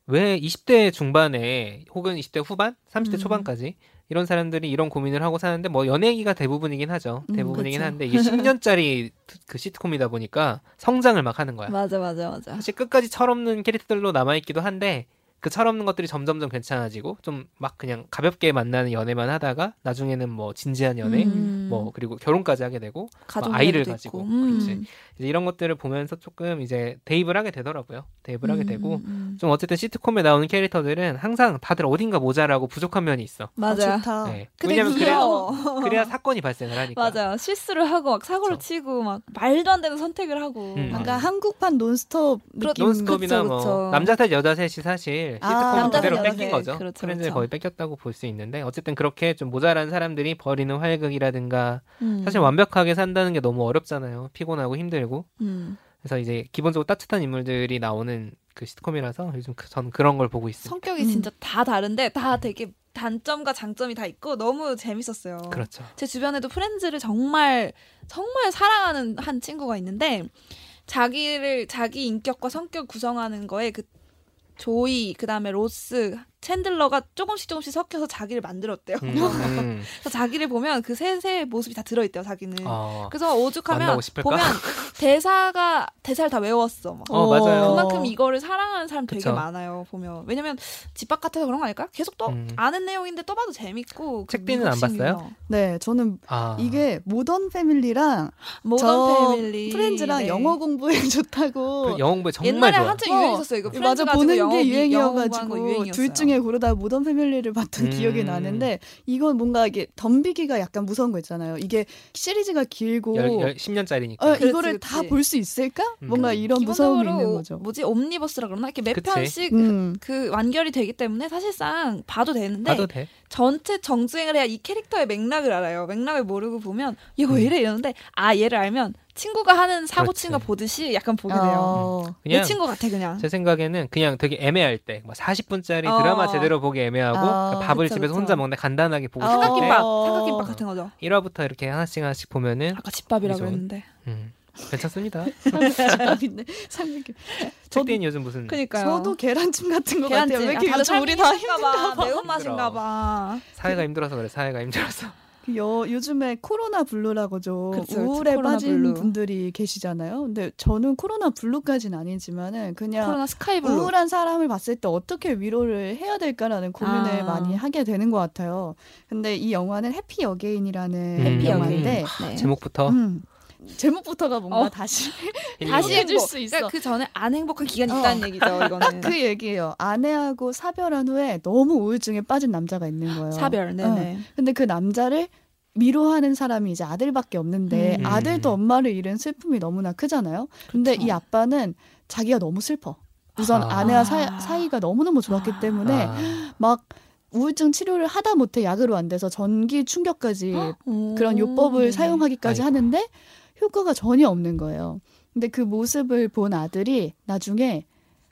Speaker 1: 왜 20대 중반에 혹은 20대 후반, 30대
Speaker 3: 음.
Speaker 1: 초반까지 이런 사람들이 이런 고민을 하고 사는데 뭐 연애 얘기가 대부분이긴 하죠.
Speaker 2: 음,
Speaker 1: 대부분이긴
Speaker 3: 그쵸.
Speaker 1: 한데 이게 10년짜리 그 시트콤이다 보니까 성장을 막 하는 거야.
Speaker 3: 맞아 맞아 맞아.
Speaker 1: 사실 끝까지 철없는 캐릭터들로 남아 있기도 한데 그 철없는 것들이 점점점 괜찮아지고 좀 막 그냥 가볍게 만나는 연애만 하다가 나중에는 뭐 진지한 연애
Speaker 3: 음.
Speaker 1: 뭐 그리고 결혼까지 하게 되고
Speaker 3: 가족
Speaker 1: 뭐 아이를 가지고.
Speaker 3: 음.
Speaker 1: 그렇지 이제 이런 것들을 보면서 조금 이제 대입을 하게 되더라고요 대입을 하게
Speaker 3: 음,
Speaker 1: 되고
Speaker 3: 음.
Speaker 1: 좀 어쨌든 시트콤에 나오는 캐릭터들은 항상 다들 어딘가 모자라고 부족한 면이 있어
Speaker 2: 아,
Speaker 3: 맞아.
Speaker 2: 좋다.
Speaker 1: 네.
Speaker 3: 근데
Speaker 1: 왜냐면 그래야. 그래야 사건이 발생을 하니까
Speaker 3: 맞아요. 실수를 하고 막 사고를
Speaker 1: 그쵸.
Speaker 3: 치고 막 말도 안 되는 선택을 하고.
Speaker 1: 음.
Speaker 3: 막
Speaker 2: 약간 한국판 논스톱
Speaker 3: 그렇-
Speaker 2: 느낌.
Speaker 1: 논스톱이나
Speaker 3: 그쵸,
Speaker 1: 뭐
Speaker 3: 그쵸.
Speaker 1: 남자 셋 여자 셋이 사실
Speaker 2: 아,
Speaker 1: 시트콤
Speaker 2: 남자
Speaker 1: 그대로
Speaker 3: 셋,
Speaker 1: 뺏긴. 거죠.
Speaker 3: 그렇죠,
Speaker 1: 프렌즈를
Speaker 3: 그렇죠.
Speaker 1: 거의 뺏겼다고 볼 수 있는데 어쨌든 그렇게 좀 모자란 사람들이 벌이는 활극이라든가
Speaker 3: 음.
Speaker 1: 사실 완벽하게 산다는 게 너무 어렵잖아요. 피곤하고 힘들고.
Speaker 3: 음.
Speaker 1: 그래서 이제 기본적으로 따뜻한 인물들이 나오는 그 시트콤이라서 요즘 그- 저는 그런 걸 보고 있습니다.
Speaker 3: 성격이
Speaker 2: 음.
Speaker 3: 진짜 다 다른데 다 되게 단점과 장점이 다 있고 너무 재밌었어요.
Speaker 1: 그렇죠.
Speaker 3: 제 주변에도 프렌즈를 정말 정말 사랑하는 한 친구가 있는데 자기를 자기 인격과 성격 구성하는 거에 그 조이 그 다음에 로스 챈들러가 조금씩 조금씩 섞여서 자기를 만들었대요.
Speaker 1: 음, 음.
Speaker 3: 그래서 자기를 보면 그 셋의 모습이 다 들어있대요. 자기는.
Speaker 1: 어,
Speaker 3: 그래서 오죽하면? 보면 대사가 대사를 다 외웠어. 막.
Speaker 1: 어, 맞아요.
Speaker 3: 그만큼 이거를 사랑하는 사람 되게
Speaker 1: 그쵸.
Speaker 3: 많아요. 보면 왜냐면 집밥 같아서 그런 거 아닐까? 계속 또
Speaker 1: 음.
Speaker 3: 아는 내용인데 또 봐도 재밌고. 그
Speaker 1: 책비는 안. 봤어요?
Speaker 2: 네, 저는
Speaker 1: 아.
Speaker 2: 이게 모던 패밀리랑
Speaker 3: 모던
Speaker 2: 저
Speaker 3: 패밀리
Speaker 2: 프렌즈랑
Speaker 3: 네.
Speaker 2: 영어 공부에 좋다고
Speaker 1: 그 영어 공부에 정말
Speaker 3: 옛날에
Speaker 1: 좋아.
Speaker 3: 한참
Speaker 2: 어,
Speaker 3: 유행했었어요. 이거
Speaker 2: 맞아 보는 게 유행이어가지고
Speaker 3: 유행이 었어요.
Speaker 2: 둘 중에 고르다 모던 패밀리를 봤던
Speaker 1: 음.
Speaker 2: 기억이 나는데 이건 뭔가 이게 덤비기가 약간 무서운 거 있잖아요. 이게 시리즈가 길고
Speaker 1: 열, 열, 10년짜리니까.
Speaker 2: 어, 이거를. 다 볼 수 있을까?
Speaker 1: 음.
Speaker 2: 뭔가 이런 무서움이 있는 거죠.
Speaker 3: 뭐지 옴니버스라 그러나 이렇게 몇
Speaker 1: 그치.
Speaker 3: 편씩
Speaker 2: 음.
Speaker 3: 그 완결이 되기 때문에 사실상 봐도 되는데
Speaker 1: 봐도 돼.
Speaker 3: 전체 정주행을 해야 이 캐릭터의 맥락을 알아요. 맥락을 모르고 보면 얘가 왜 이래 이러는데 아 얘를 알면 친구가 하는 사고
Speaker 1: 그렇지.
Speaker 3: 친거 보듯이 약간 보게 돼요.
Speaker 2: 어.
Speaker 3: 내
Speaker 1: 그냥
Speaker 3: 친구 같아 그냥.
Speaker 1: 제 생각에는 그냥 되게 애매할 때, 뭐 40분짜리
Speaker 3: 어.
Speaker 1: 드라마 제대로 보기 애매하고
Speaker 2: 아,
Speaker 1: 그러니까 밥을
Speaker 3: 그쵸,
Speaker 1: 집에서
Speaker 3: 그쵸.
Speaker 1: 혼자 먹는데 간단하게 보고
Speaker 2: 아,
Speaker 3: 삼각김밥,
Speaker 2: 어.
Speaker 3: 삼각김밥 같은 거죠.
Speaker 1: 1화부터 이렇게 하나씩 하나씩 보면은
Speaker 3: 아까 집밥이라고. 했는데.
Speaker 1: 음, 괜찮습니다.
Speaker 2: 삼각김. 삼각김.
Speaker 1: 책디는 요즘 무슨
Speaker 3: 그니까요.
Speaker 2: 저도 계란찜 같은 거
Speaker 3: 계란찜.
Speaker 2: 같아요. 왜
Speaker 3: 아,
Speaker 2: 이렇게 요즘 우리 다 힘든가 봐.
Speaker 3: 매운맛인가 봐.
Speaker 1: 사회가 힘들어서 그래. 사회가 힘들어서.
Speaker 2: 그 여, 요즘에 코로나 블루라고 좀
Speaker 3: 그쵸.
Speaker 2: 우울에
Speaker 3: 코로나
Speaker 2: 빠진
Speaker 3: 블루.
Speaker 2: 분들이 계시잖아요. 근데 저는 코로나 블루까지는 아니지만은 그냥
Speaker 3: 코로나 스카이블루.
Speaker 2: 우울한 사람을 봤을 때 어떻게 위로를 해야 될까라는 고민을
Speaker 3: 아.
Speaker 2: 많이 하게 되는 것 같아요. 근데 이 영화는 해피 어게인이라는
Speaker 1: 음.
Speaker 3: 해피
Speaker 2: 영화인데
Speaker 3: 어게인. 네.
Speaker 1: 제목부터
Speaker 2: 음, 제목부터가 뭔가
Speaker 3: 어.
Speaker 2: 다시
Speaker 3: 다시
Speaker 2: 해줄
Speaker 3: 행복.
Speaker 2: 수 있어.
Speaker 3: 그러니까 그 전에 안 행복한 기간이
Speaker 2: 어.
Speaker 3: 있다는 얘기죠. 이거는
Speaker 2: 그 얘기예요. 아내하고 사별한 후에 너무 우울증에 빠진 남자가 있는 거예요.
Speaker 3: 사별. 네네.
Speaker 2: 근데 그 남자를 위로하는 사람이 이제 아들밖에 없는데
Speaker 3: 음.
Speaker 2: 아들도 엄마를 잃은 슬픔이 너무나 크잖아요. 근데
Speaker 3: 그렇죠.
Speaker 2: 이 아빠는 자기가 너무 슬퍼. 우선
Speaker 1: 아.
Speaker 2: 아. 내와 사이 가 너무너무 좋았기 때문에
Speaker 1: 아,
Speaker 2: 막 우울증 치료를 하다 못해 약으로 안 돼서 전기 충격까지
Speaker 3: 오.
Speaker 2: 그런 요법을
Speaker 3: 네.
Speaker 2: 사용하기까지
Speaker 1: 아이고.
Speaker 2: 하는데 효과가 전혀 없는 거예요. 근데 그 모습을 본 아들이 나중에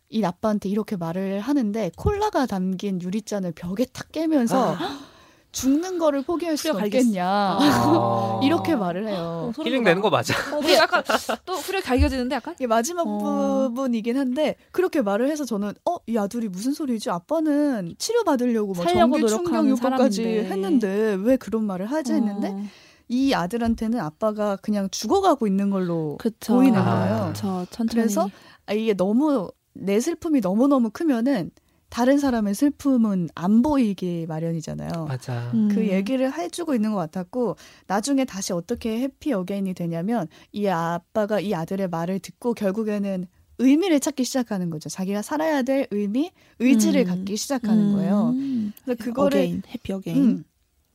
Speaker 2: 이 아빠한테 이렇게 말을 하는데 콜라가 담긴 유리잔을 벽에 탁 깨면서 죽는 거를 포기할 수. 없겠냐
Speaker 1: 아.
Speaker 2: 이렇게 말을 해요.
Speaker 3: 어, 소름
Speaker 1: 힐링
Speaker 3: 돋아.
Speaker 1: 되는 거 맞아.
Speaker 3: 어, 근데 약간 또 후려 갈겨지는데 약간
Speaker 2: 이게 마지막
Speaker 3: 어.
Speaker 2: 부분이긴 한데 그렇게 말을 해서 저는 어이 아들이 무슨 소리지? 아빠는 치료 받으려고 막
Speaker 3: 살려고
Speaker 2: 전기 충격
Speaker 3: 노력하는
Speaker 2: 요법까지. 했는데 왜 그런 말을 하지 했는데
Speaker 3: 어,
Speaker 2: 이 아들한테는 아빠가 그냥 죽어가고 있는 걸로
Speaker 3: 그쵸.
Speaker 2: 보이는
Speaker 1: 아.
Speaker 2: 거예요.
Speaker 3: 그쵸. 천천히.
Speaker 2: 그래서 아, 이게 너무 내 슬픔이 너무 너무 크면은 다른 사람의 슬픔은 안 보이기 마련이잖아요.
Speaker 1: 맞아.
Speaker 3: 음.
Speaker 2: 그 얘기를 해주고 있는 것 같았고 나중에 다시 어떻게 해피 어게인이 되냐면 이 아빠가 이 아들의 말을 듣고 결국에는 의미를 찾기 시작하는 거죠. 자기가 살아야 될 의미, 의지를
Speaker 3: 음.
Speaker 2: 갖기 시작하는 거예요.
Speaker 3: 음.
Speaker 2: 그래서 그거를
Speaker 3: 어게인, 해피 어게인.
Speaker 2: 음,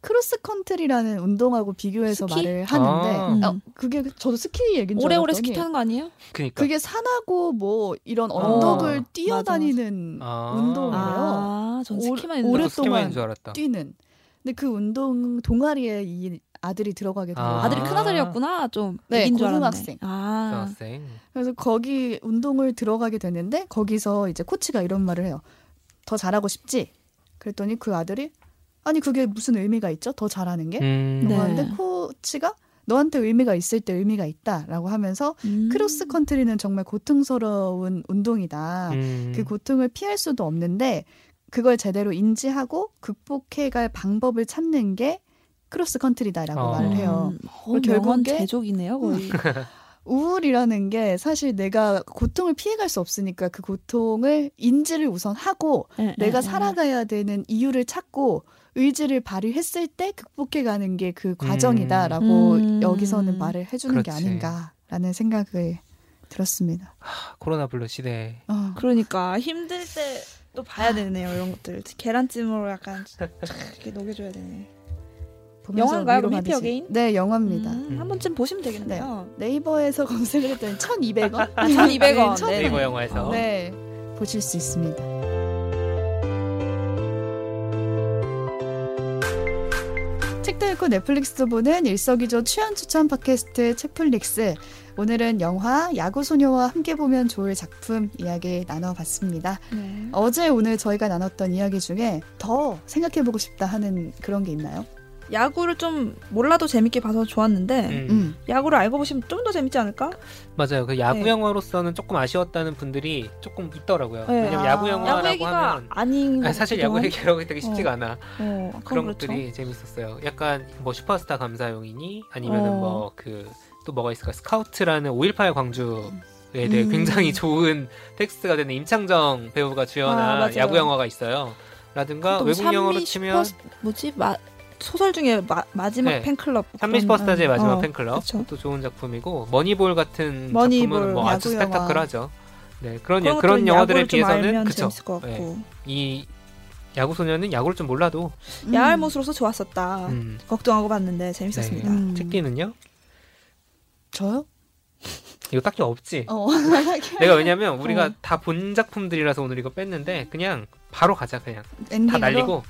Speaker 2: 크로스 컨트리라는 운동하고 비교해서
Speaker 3: 스키?
Speaker 2: 말을 하는데
Speaker 1: 아.
Speaker 3: 음.
Speaker 2: 어, 그게 저도 스키 얘기인 줄
Speaker 3: 오래오래
Speaker 2: 알았더니
Speaker 3: 스키 타는 거 아니에요?
Speaker 1: 그니까.
Speaker 2: 그게 산하고 뭐 이런 언덕을
Speaker 1: 어,
Speaker 2: 뛰어다니는
Speaker 1: 아.
Speaker 2: 운동이에요.
Speaker 3: 아, 전
Speaker 2: 오-
Speaker 3: 스키만.
Speaker 1: 스키만인
Speaker 2: 오랫동안
Speaker 1: 줄 알았다.
Speaker 2: 뛰는. 근데 그 운동 동아리에 이 아들이 들어가게 된
Speaker 1: 아.
Speaker 3: 아들이 큰 아들이었구나. 좀
Speaker 2: 네. 고등학생.
Speaker 3: 아,
Speaker 1: 학생.
Speaker 2: 그래서 거기 운동을 들어가게 됐는데 거기서 이제 코치가 이런 말을 해요. 더 잘하고 싶지? 그랬더니 그 아들이 아니 그게 무슨 의미가 있죠? 더 잘하는 게?
Speaker 1: 음.
Speaker 3: 네.
Speaker 2: 라고 하는데 코치가 너한테 의미가 있을 때 의미가 있다라고 하면서
Speaker 3: 음.
Speaker 2: 크로스 컨트리는 정말 고통스러운 운동이다.
Speaker 1: 음.
Speaker 2: 그 고통을 피할 수도 없는데 그걸 제대로 인지하고 극복해갈 방법을 찾는 게 크로스 컨트리다라고
Speaker 1: 어.
Speaker 2: 말을 해요.
Speaker 3: 음, 어,
Speaker 2: 결국에-
Speaker 3: 제조기네요, 거의.
Speaker 2: 우울이라는 게 사실 내가 고통을 피해갈 수 없으니까 그 고통을 인지를 우선 하고
Speaker 3: 네,
Speaker 2: 내가
Speaker 3: 네, 네.
Speaker 2: 살아가야 되는 이유를 찾고 의지를 발휘했을 때 극복해가는 게 그 과정이다라고
Speaker 3: 음.
Speaker 2: 여기서는 말을 해주는 게
Speaker 1: 그렇지.
Speaker 2: 아닌가라는 생각을 들었습니다.
Speaker 1: 코로나 블루 시대.
Speaker 2: 어.
Speaker 3: 그러니까 힘들 때 또 봐야 되네요, 이런 것들. 계란찜으로 약간 이렇게 녹여줘야 되네. 영화인가요, 그럼 해피. 어게인?
Speaker 2: 네, 영화입니다.
Speaker 3: 음, 한 번쯤 보시면 되겠네요.
Speaker 2: 네이버에서 검색을 했더니 1,200원?
Speaker 3: 아, 1,200원. 네.
Speaker 1: 네이버 영화에서.
Speaker 2: 네, 보실 수 있습니다. 책도 읽고 넷플릭스도 보는 일석이조 취향 추천 팟캐스트 책플릭스. 오늘은 영화 야구 소녀와 함께 보면 좋을 작품 이야기 나눠봤습니다.
Speaker 3: 네.
Speaker 2: 어제 오늘 저희가 나눴던 이야기 중에 더 생각해보고 싶다 하는 그런 게 있나요?
Speaker 3: 야구를 좀 몰라도 재밌게 봐서 좋았는데
Speaker 1: 음.
Speaker 2: 음.
Speaker 3: 야구를 알고 보시면 좀 더 재밌지 않을까?
Speaker 1: 맞아요. 그 야구
Speaker 3: 네.
Speaker 1: 영화로서는 조금 아쉬웠다는 분들이 조금 있더라고요.
Speaker 3: 네.
Speaker 1: 왜냐면
Speaker 2: 아.
Speaker 1: 야구 영화라고
Speaker 3: 야구 얘기가
Speaker 1: 하면
Speaker 3: 아닌
Speaker 1: 아니, 사실 야구 얘기라고 되게 쉽지가 않아.
Speaker 3: 어,
Speaker 1: 그런
Speaker 3: 그렇죠.
Speaker 1: 것들이 재밌었어요. 약간 뭐 슈퍼스타 감사용이니 아니면은
Speaker 3: 어.
Speaker 1: 뭐그 또 뭐가 있을까? 스카우트라는 5.18 광주 에 대해
Speaker 3: 음.
Speaker 1: 굉장히 좋은 텍스트가 되는 임창정 배우가
Speaker 3: 아,
Speaker 1: 주연한
Speaker 3: 맞아요.
Speaker 1: 야구 영화가 있어요. 라든가
Speaker 3: 또
Speaker 1: 외국 영화로 치면
Speaker 3: 뭐지 마, 소설 중에 마, 마지막
Speaker 1: 네.
Speaker 3: 팬클럽
Speaker 1: 삼미
Speaker 3: 그런-
Speaker 1: 슈퍼스타즈의 마지막
Speaker 3: 어,
Speaker 1: 팬클럽
Speaker 3: 그쵸.
Speaker 1: 또 좋은 작품이고 머니볼 같은
Speaker 3: 머니볼,
Speaker 1: 작품은 뭐 아주. 스펙타클하죠. 네 그런
Speaker 3: 그런,
Speaker 1: 그런 영화들에 비해서는 그쵸. 네. 이 야구 소녀는 야구를 좀 몰라도
Speaker 2: 음.
Speaker 3: 야할 모습으로서 좋았었다.
Speaker 1: 음,
Speaker 3: 걱정하고 봤는데 재밌었습니다.
Speaker 1: 네.
Speaker 2: 음.
Speaker 1: 책디는요?
Speaker 2: 저요?
Speaker 1: 이거 딱히 없지.
Speaker 2: 어.
Speaker 1: 내가 왜냐면 우리가
Speaker 2: 어.
Speaker 1: 다본 작품들이라서 오늘 이거 뺐는데 그냥 바로 가자 그냥
Speaker 2: 엔딩으로?
Speaker 1: 다 날리고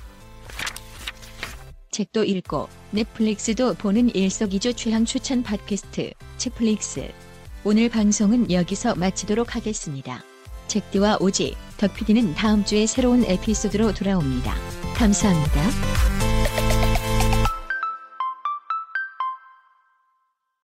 Speaker 4: 책도 읽고 넷플릭스도 보는 일석이조 취향 추천 팟캐스트 책플릭스. 오늘 방송은 여기서 마치도록 하겠습니다. 책디와 오지, 덕PD는 다음 주에 새로운 에피소드로 돌아옵니다. 감사합니다.